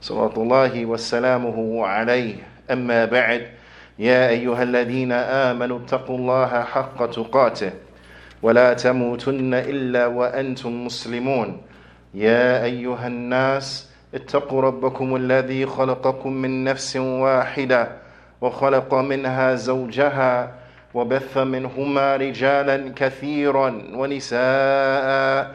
صلوات الله وسلامه عليه أما بعد يا أيها الذين آمنوا اتقوا الله حق تقاته ولا تموتن إلا وأنتم مسلمون. يا أيها الناس اتقوا ربكم الذي خلقكم من نفس واحدة وخلق منها زوجها وبث منهما رجالا كثيرا ونساء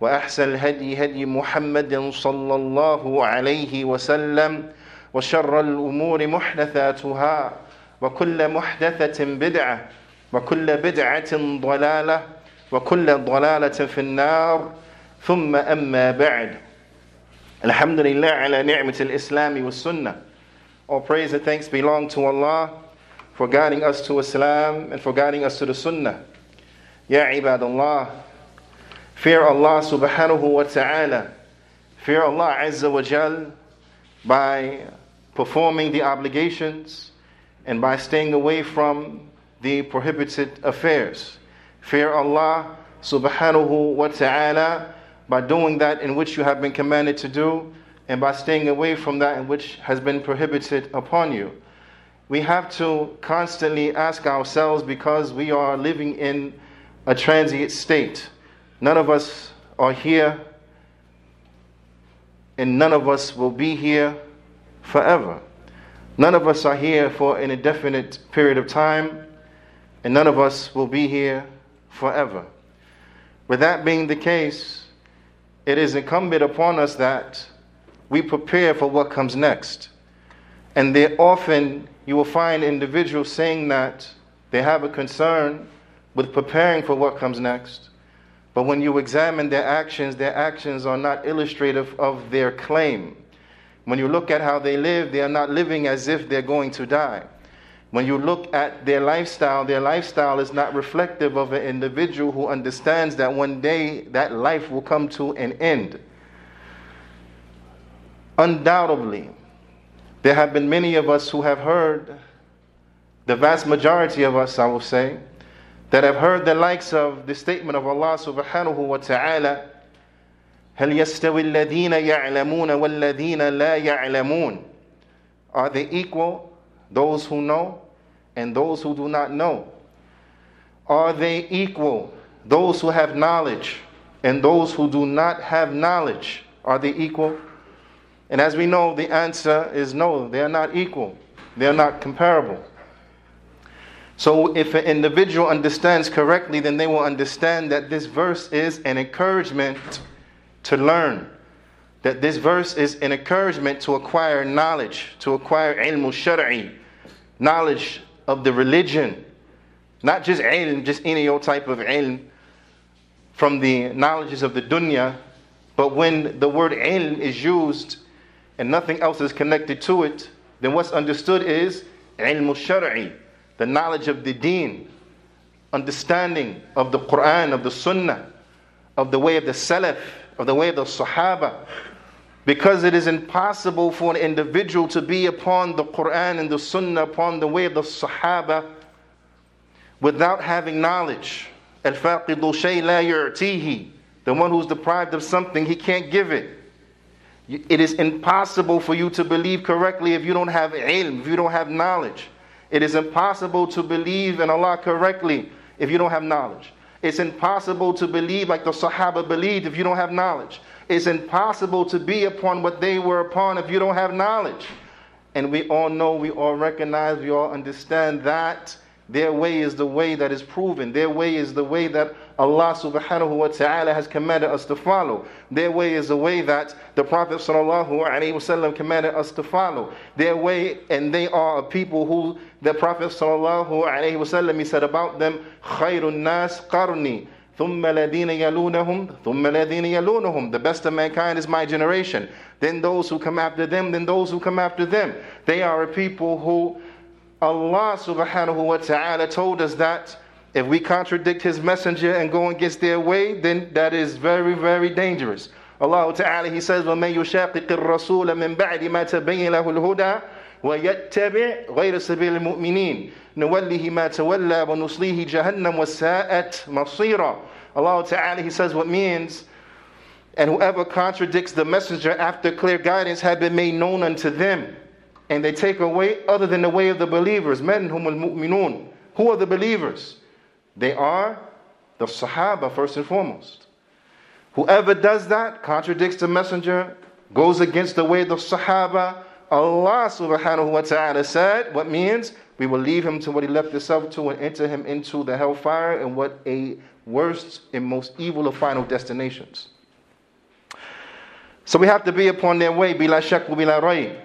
وأحسن الهدي هدي محمد صلى الله عليه وسلم وشر الأمور محدثاتها وكل محدثة بدعة وكل بدعة ضلالة وكل ضلالة في النار. ثم أما بعد. الحمد لله على نعمة الإسلام والسنة. All praise and thanks belong to Allah for guiding us to Islam and for guiding us to the Sunnah. Ya ibadallah, fear Allah subhanahu wa ta'ala, fear Allah azza wa jal by performing the obligations and by staying away from the prohibited affairs. Fear Allah subhanahu wa ta'ala by doing that in which you have been commanded to do and by staying away from that in which has been prohibited upon you. We have to constantly ask ourselves because we are living in a transient state. None of us are here, and none of us will be here forever. None of us are here for an indefinite period of time, and none of us will be here forever. With that being the case, it is incumbent upon us that we prepare for what comes next. And there often you will find individuals saying that they have a concern with preparing for what comes next. But when you examine their actions, their actions are not illustrative of their claim. When you look at how they live, they are not living as if they're going to die. When you look at their lifestyle, their lifestyle is not reflective of an individual who understands that one day that life will come to an end. Undoubtedly, there have been many of us who have heard, the vast majority of us, I will say, that have heard the likes of the statement of Allah subhanahu wa ta'ala هل يستوي الذين يعلمون والذين لا يعلمون Are they equal, those who know and those who do not know? Are they equal, those who have knowledge and those who do not have knowledge? Are they equal? And as we know, the answer is no, they are not equal, they are not comparable. So, if an individual understands correctly, then they will understand that this verse is an encouragement to learn. That this verse is an encouragement to acquire knowledge, to acquire ilm shari, knowledge of the religion. Not just ilm, just any old type of ilm from the knowledges of the dunya, but when the word ilm is used and nothing else is connected to it, then what's understood is ilm shari the knowledge of the deen, understanding of the Quran, of the Sunnah, of the way of the Salaf, of the way of the Sahaba. Because it is impossible for an individual to be upon the Quran and the Sunnah, upon the way of the Sahaba, without having knowledge. Al-faqidu shay la yu'tihi. The one who's deprived of something, he can't give it. It is impossible for you to believe correctly if you don't have ilm, if you don't have knowledge. It is impossible to believe in Allah correctly if you don't have knowledge. It's impossible to believe like the Sahaba believed if you don't have knowledge. It's impossible to be upon what they were upon if you don't have knowledge. And we all know, we all recognize, we all understand that their way is the way that is proven. Their way is the way that Allah subhanahu wa ta'ala has commanded us to follow. Their way is the way that the Prophet sallallahu alaihi wasallam commanded us to follow. Their way, and they are a people who the Prophet sallallahu alaihi wasallam he said about them, خير nas qarni. ثم الذين يلونهم ثم الذين يلونهم the best of mankind is my generation then those who come after them then those who come after them they are a people who Allah subhanahu wa ta'ala told us that if we contradict His messenger and go against their way, then that is very, very dangerous. Allah Ta'ala, He says, وَمَن يُشَاقِقِ الرَّسُولَ مِن بَعْدِ مَا تَبَيَّنَ لَهُ الْهُدَى وَيَتَّبِعْ غَيْرَ سَبِيلِ الْمُؤْمِنِينَ نُوَلِّهِ مَا تَوَلَّى وَنُصْلِيهِ جَهَنَّمْ وَسَاءَتْ مَصِيرًا Allah Ta'ala, He says what means, and whoever contradicts the messenger after clear guidance had been made known unto them, and they take away other than the way of the believers. Men whom mu'minun. Who are the believers? They are the Sahaba first and foremost. Whoever does that contradicts the messenger, goes against the way of the Sahaba. Allah subhanahu wa ta'ala said, what means we will leave him to what he left himself to and enter him into the hellfire and what a worst and most evil of final destinations. So we have to be upon their way, bila shak bila rayb.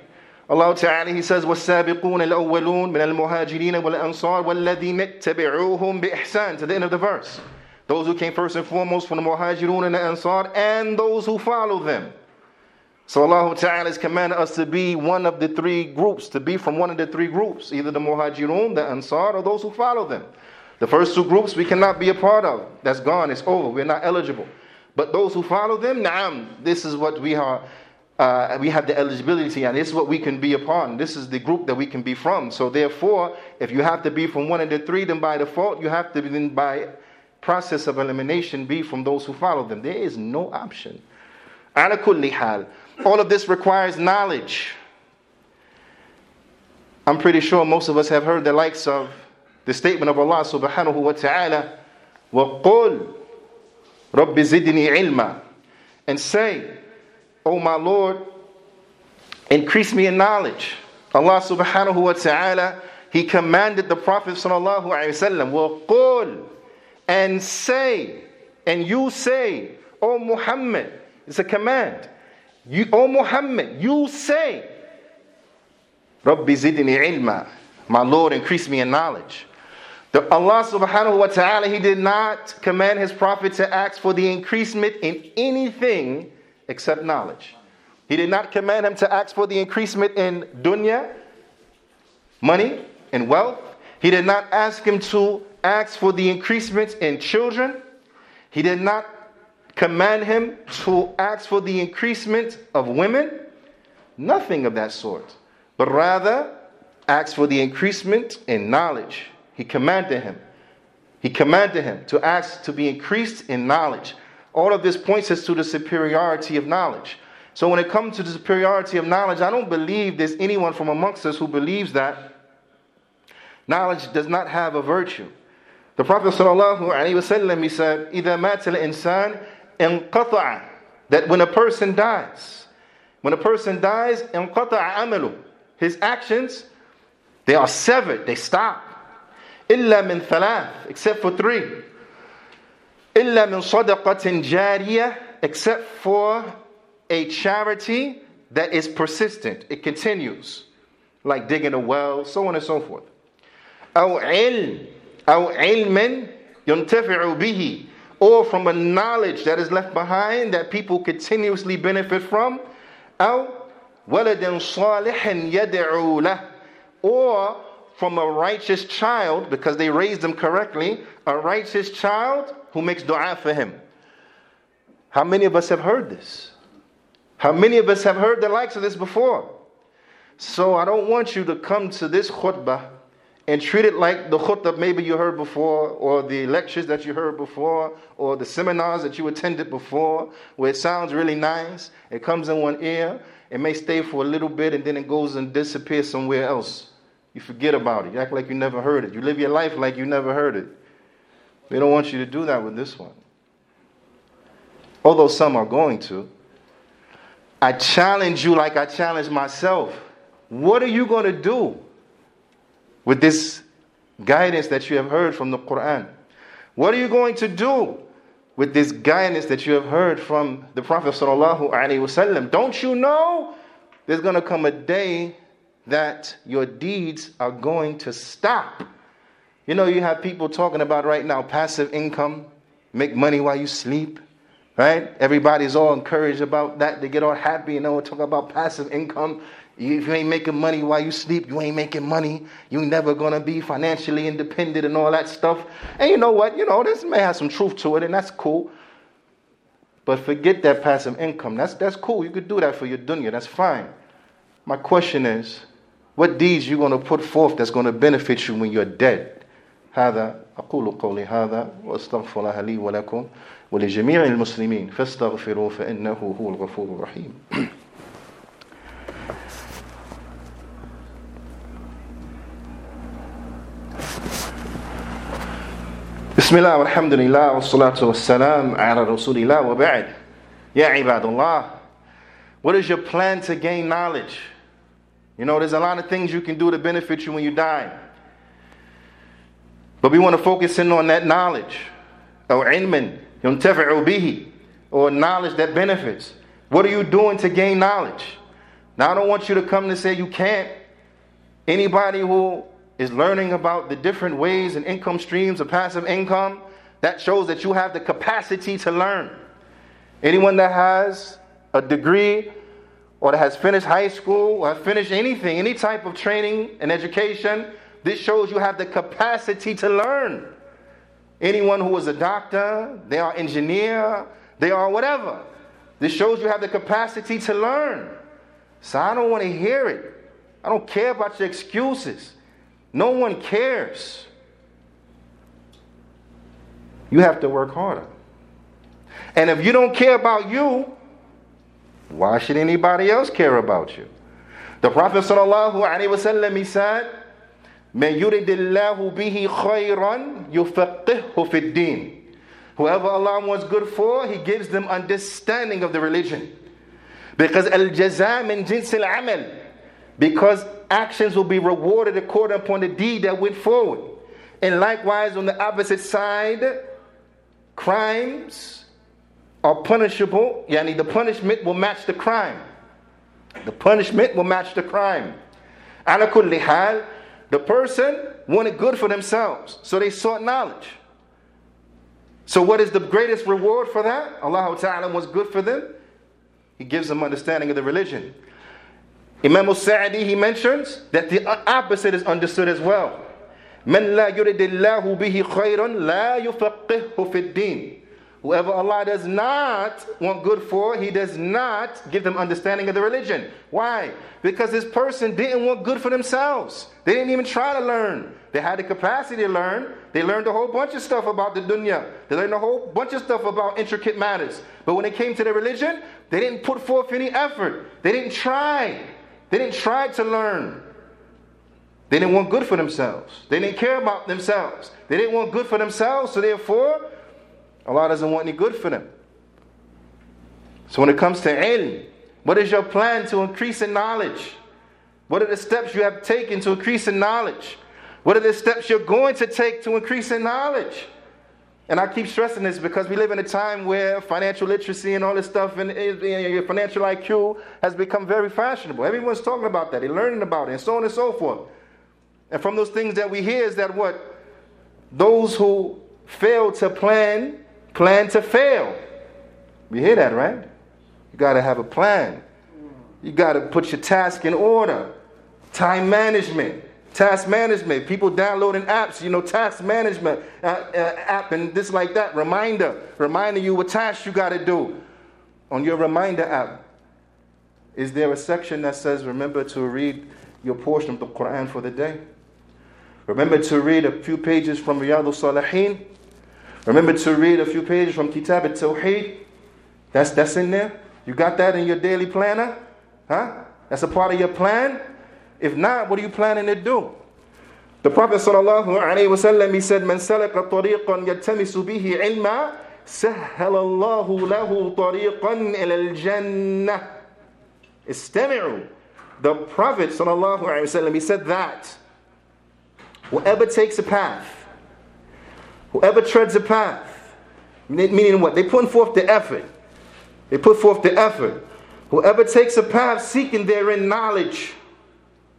Allah Ta'ala, He says, وَالسَّابِقُونَ الْأَوَّلُونَ مِنَ الْمُهَاجِرِينَ وَالْأَنصَارِ وَالَّذِينَ اتَّبِعُوهُم بِإِحْسَانٍ To the end of the verse. Those who came first and foremost from the Muhajirun and the Ansar, and those who follow them. So Allah Ta'ala has commanded us to be one of the three groups, to be from one of the three groups, either the Muhajirun, the Ansar, or those who follow them. The first two groups we cannot be a part of. That's gone, it's over, we're not eligible. But those who follow them, na'am, this is what we are uh, we have the eligibility, and this is what we can be upon. This is the group that we can be from. So, therefore, if you have to be from one of the three, then by default, you have to then by process of elimination be from those who follow them. There is no option. All of this requires knowledge. I'm pretty sure most of us have heard the likes of the statement of Allah subhanahu wa ta'ala, وَقُلْ رَبِّ زِدْنِي عِلْمًا And say, O my Lord, increase me in knowledge. Allah subhanahu wa ta'ala, He commanded the Prophet sallallahu alayhi wa sallam, and say, and you say, O Muhammad, it's a command. You, O Muhammad, you say, Rabbi zidni ilma, my Lord, increase me in knowledge. The, Allah subhanahu wa ta'ala, He did not command His Prophet to ask for the increasement in anything except knowledge. He did not command him to ask for the increasement in dunya, money, and wealth. He did not ask him to ask for the increasement in children. He did not command him to ask for the increasement of women. Nothing of that sort. But rather, ask for the increasement in knowledge. He commanded him. He commanded him to ask to be increased in knowledge. All of this points us to the superiority of knowledge. So when it comes to the superiority of knowledge, I don't believe there's anyone from amongst us who believes that knowledge does not have a virtue. The Prophet ﷺ, he said, إِذَا مَاتَ الْإِنسَانِ انقطع That when a person dies, when a person dies, انقطع عمله His actions, they are severed, they stop. إِلَّا مِنْ ثَلَاث Except for three. إلا من صدقة جارية except for a charity that is persistent. It continues, like digging a well, so on and so forth. أو علم أو علم ينتفع به or from a knowledge that is left behind that people continuously benefit from أو ولد صالح يدعو له or from a righteous child because they raised him correctly a righteous child who makes dua for him. How many of us have heard this? How many of us have heard the likes of this before? So I don't want you to come to this khutbah and treat it like the khutbah maybe you heard before, or the lectures that you heard before, or the seminars that you attended before, where it sounds really nice. It comes in one ear, it may stay for a little bit, and then it goes and disappears somewhere else. You forget about it. You act like you never heard it. You live your life like you never heard it. We don't want you to do that with this one. Although some are going to. I challenge you like I challenge myself. What are you going to do with this guidance that you have heard from the Quran? What are you going to do with this guidance that you have heard from the Prophet? Don't you know there's going to come a day that your deeds are going to stop? You know, you have people talking about right now passive income, make money while you sleep, right? Everybody's all encouraged about that. They get all happy, and you know, talk about passive income. If you ain't making money while you sleep, you ain't making money. You never gonna be financially independent and all that stuff. And you know what? You know, this may have some truth to it, and that's cool. But forget that passive income. That's that's cool. You could do that for your dunya. That's fine. My question is, what deeds you gonna put forth that's gonna benefit you when you're dead? هذا أقول قولي هذا وأستغفر الله لي ولكم ولجميع المسلمين فاستغفروه فإنه هو الغفور الرحيم بسم الله والحمد لله والصلاة والسلام على رسول الله وبعد يا عباد الله What is your plan to gain knowledge? You know, there's a lot of things you can do to benefit you when you die. But we want to focus in on that knowledge, or inman, yuntafi'u bihi, or knowledge that benefits. What are you doing to gain knowledge? Now, I don't want you to come to say you can't. Anybody who is learning about the different ways and income streams of passive income, that shows that you have the capacity to learn. Anyone that has a degree or that has finished high school or finished anything, any type of training and education, this shows you have the capacity to learn. Anyone who is a doctor, they are engineer, they are whatever. This shows you have the capacity to learn. So I don't want to hear it. I don't care about your excuses. No one cares. You have to work harder. And if you don't care about you, why should anybody else care about you? The Prophet sallallahu alaihi wasallam he said, "Man yuridillahu bihi khayran yufaqqihhu fid din." Whoever Allah wants good for, He gives them understanding of the religion. Because al jaza min jins al amal. Because actions will be rewarded according upon the deed that went forward. And likewise, on the opposite side, crimes are punishable. Yani the punishment will match the crime. The punishment will match the crime. Ala kulli hal, the person wanted good for themselves, so they sought knowledge. So, what is the greatest reward for that? Allah Ta'ala wants good for them. He gives them understanding of the religion. Imam al-Sa'di, he mentions that the opposite is understood as well. من لا يرد الله به خيرا لا يفقهه في الدين. Whoever Allah does not want good for, He does not give them understanding of the religion. Why? Because this person didn't want good for themselves. They didn't even try to learn. They had the capacity to learn. They learned a whole bunch of stuff about the dunya. They learned a whole bunch of stuff about intricate matters. But when it came to the religion, they didn't put forth any effort. They didn't try. They didn't try to learn. They didn't want good for themselves. They didn't care about themselves. They didn't want good for themselves, so therefore, Allah doesn't want any good for them. So when it comes to ilm, what is your plan to increase in knowledge? What are the steps you have taken to increase in knowledge? What are the steps you're going to take to increase in knowledge? And I keep stressing this because we live in a time where financial literacy and all this stuff and eh, eh, eh, your financial IQ has become very fashionable. Everyone's talking about that, they're learning about it, and so on and so forth. And from those things that we hear is that what? Those who fail to plan, plan to fail. We hear that, right? You got to have a plan. You got to put your task in order. Time management. Task management, people downloading apps, you know, task management uh, uh, app and this like that. Reminder, reminding you what tasks you got to do on your reminder app. Is there a section that says, remember to read your portion of the Quran for the day? Remember to read a few pages from Riyadh al-Salihin? Remember to read a few pages from Kitab at Tawheed. That's, that's in there. You got that in your daily planner? Huh? That's a part of your plan? If not, what are you planning to do? The Prophet sallallahu alaihi wasallam he said, "Man salaka tariqan yattamisu bihi ilma, sahhala Allahu lahu tariqan ila al-jannah." Istami'u. The Prophet sallallahu alaihi wasallam he said that whoever takes a path whoever treads a path, meaning what? They put forth the effort. They put forth the effort. Whoever takes a path seeking therein knowledge,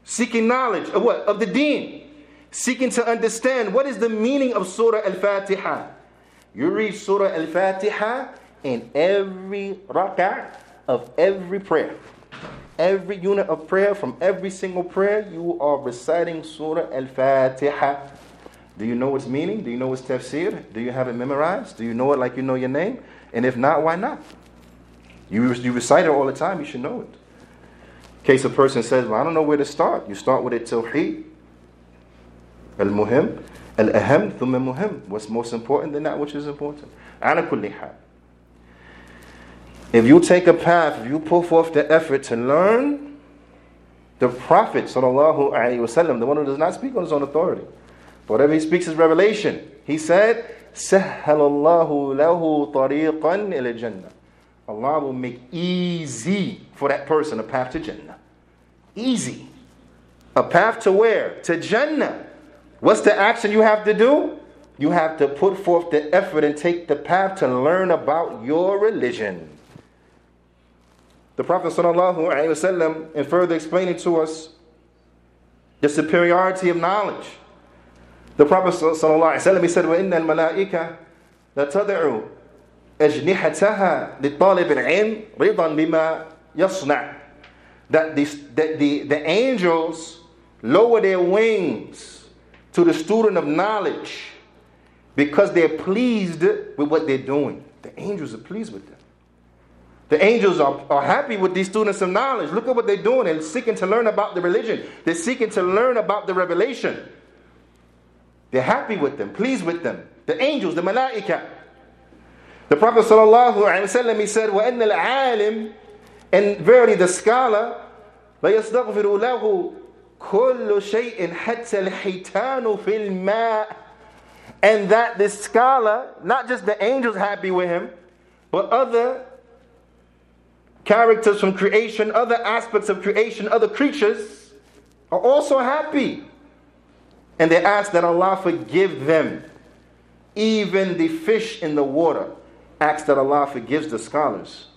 seeking knowledge of what? Of the deen, seeking to understand what is the meaning of Surah Al-Fatiha. You read Surah Al-Fatiha in every rak'ah of every prayer. Every unit of prayer, from every single prayer, you are reciting Surah Al Fatiha. Do you know its meaning? Do you know its tafsir? Do you have it memorized? Do you know it like you know your name? And if not, why not? You, you recite it all the time, you should know it. In case a person says, Well, I don't know where to start, you start with it Tawheed, Al Muhim, Al Aham, Thumma Muhim. What's most important than that which is important? Ala kulli hal. If you take a path, if you put forth the effort to learn, the Prophet, وسلم, the one who does not speak on his own authority, whatever he speaks is revelation. He said, سهل الله له طريقا إلى الجنة. Allah will make easy for that person a path to Jannah. Easy. A path to where? To Jannah. What's the action you have to do? You have to put forth the effort and take the path to learn about your religion. The Prophet ﷺ, in further explaining to us the superiority of knowledge, the Prophet ﷺ, he said, وَإِنَّ الْمَلَائِكَةَ لَتَدْعُ أَجْنِحَتَهَا لِطَالِبِ الْعِلْمِ رِضًا بِمَا يَصْنَعُ That, the, that the, the angels lower their wings to the student of knowledge because they're pleased with what they're doing. The angels are pleased with them. The angels are, are happy with these students of knowledge. Look at what they're doing. They're seeking to learn about the religion, they're seeking to learn about the revelation. They're happy with them, pleased with them. The angels, the malaika. The Prophet ﷺ, he said, وَأَنَّ الْعَالِمِ And verily the scholar, لَيَسْتَغْفِرُ لَهُ كُلُّ شَيْءٍ حَتَّى الْحِيتَانُ فِي الْمَاءِ And that this scholar, not just the angels happy with him, but other characters from creation, other aspects of creation, other creatures are also happy. And they ask that Allah forgive them. Even the fish in the water asks that Allah forgives the scholars.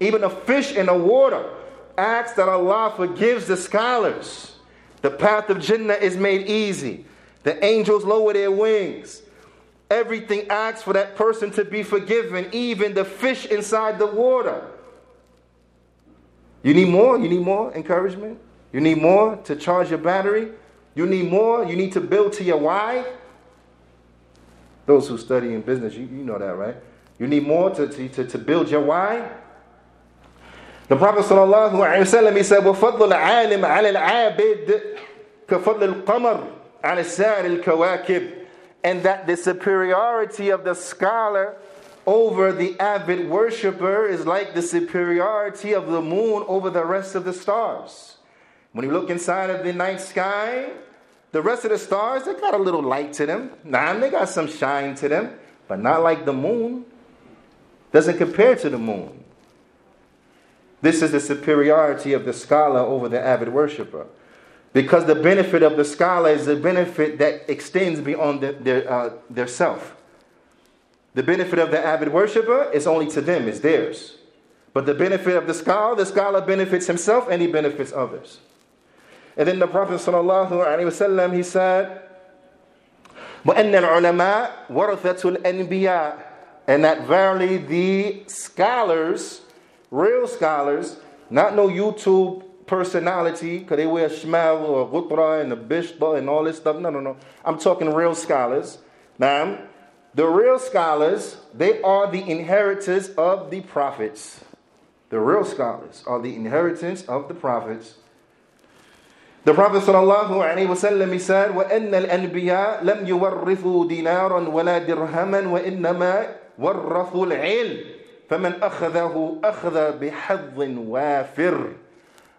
Even a fish in the water asks that Allah forgives the scholars. The path of Jannah is made easy. The angels lower their wings. Everything asks for that person to be forgiven, even the fish inside the water. You need more? You need more encouragement? You need more to charge your battery? You need more? You need to build to your why? Those who study in business, you, you know that, right? You need more to, to, to build your why? The Prophet ﷺ, he said, وَفَضْلُ الْعَالِمِ عَلَى الْعَابِدِ كَفَضْلِ الْقَمَرِ عَلى السَّارِ الْكَوَاكِبِ And that the superiority of the scholar over the avid worshiper is like the superiority of the moon over the rest of the stars. When you look inside of the night sky, the rest of the stars, they got a little light to them. Nah, they got some shine to them, but not like the moon. Doesn't compare to the moon. This is the superiority of the scholar over the avid worshiper. Because the benefit of the scholar is the benefit that extends beyond the, their, uh, their self. The benefit of the avid worshiper is only to them, it's theirs. But the benefit of the scholar, the scholar benefits himself and he benefits others. And then the Prophet ﷺ, he said, وَأَنَّ الْعُلَمَاء وَرَثَةُ الْأَنْبِيَاءِ And that verily the scholars, real scholars, not no YouTube personality, because they wear shmal or gutra and the bishta and all this stuff. No, no, no. I'm talking real scholars. Now, the real scholars, they are the inheritors of the prophets. The real scholars are the inheritance of the prophets. The Prophet ﷺ he said, وَأَنَّ الْأَنْبِيَاء لَمْ يُوَرِّثُوا دِينَارًا وَلَا دِرْهَمًا وَإِنَّمَا وَرَّثُوا الْعِلْمِ فَمَنْ أَخَذَهُ أَخَذَ بِحَظٍ وَافِرٍ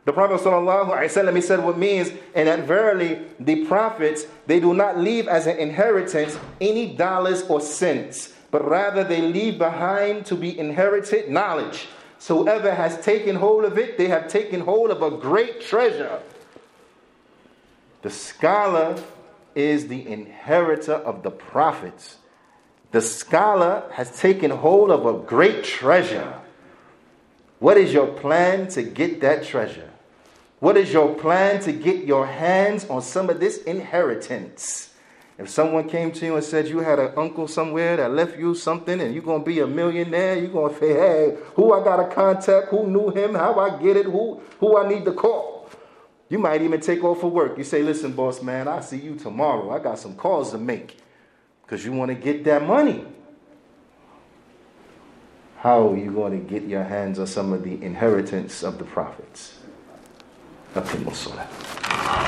the Prophet ﷺ, he said what means, and that verily the prophets, they do not leave as an inheritance any dollars or cents, but rather they leave behind to be inherited knowledge. So whoever has taken hold of it, they have taken hold of a great treasure. The scholar is the inheritor of the prophets. The scholar has taken hold of a great treasure. What is your plan to get that treasure? What is your plan to get your hands on some of this inheritance? If someone came to you and said you had an uncle somewhere that left you something and you're to be a millionaire, you're to say, hey, who I got to contact, who knew him, how I get it, who, who I need to call. You might even take off for work. You say, listen, boss man, I'll see you tomorrow. I got some calls to make because you want to get that money. How are you going to get your hands on some of the inheritance of the prophets?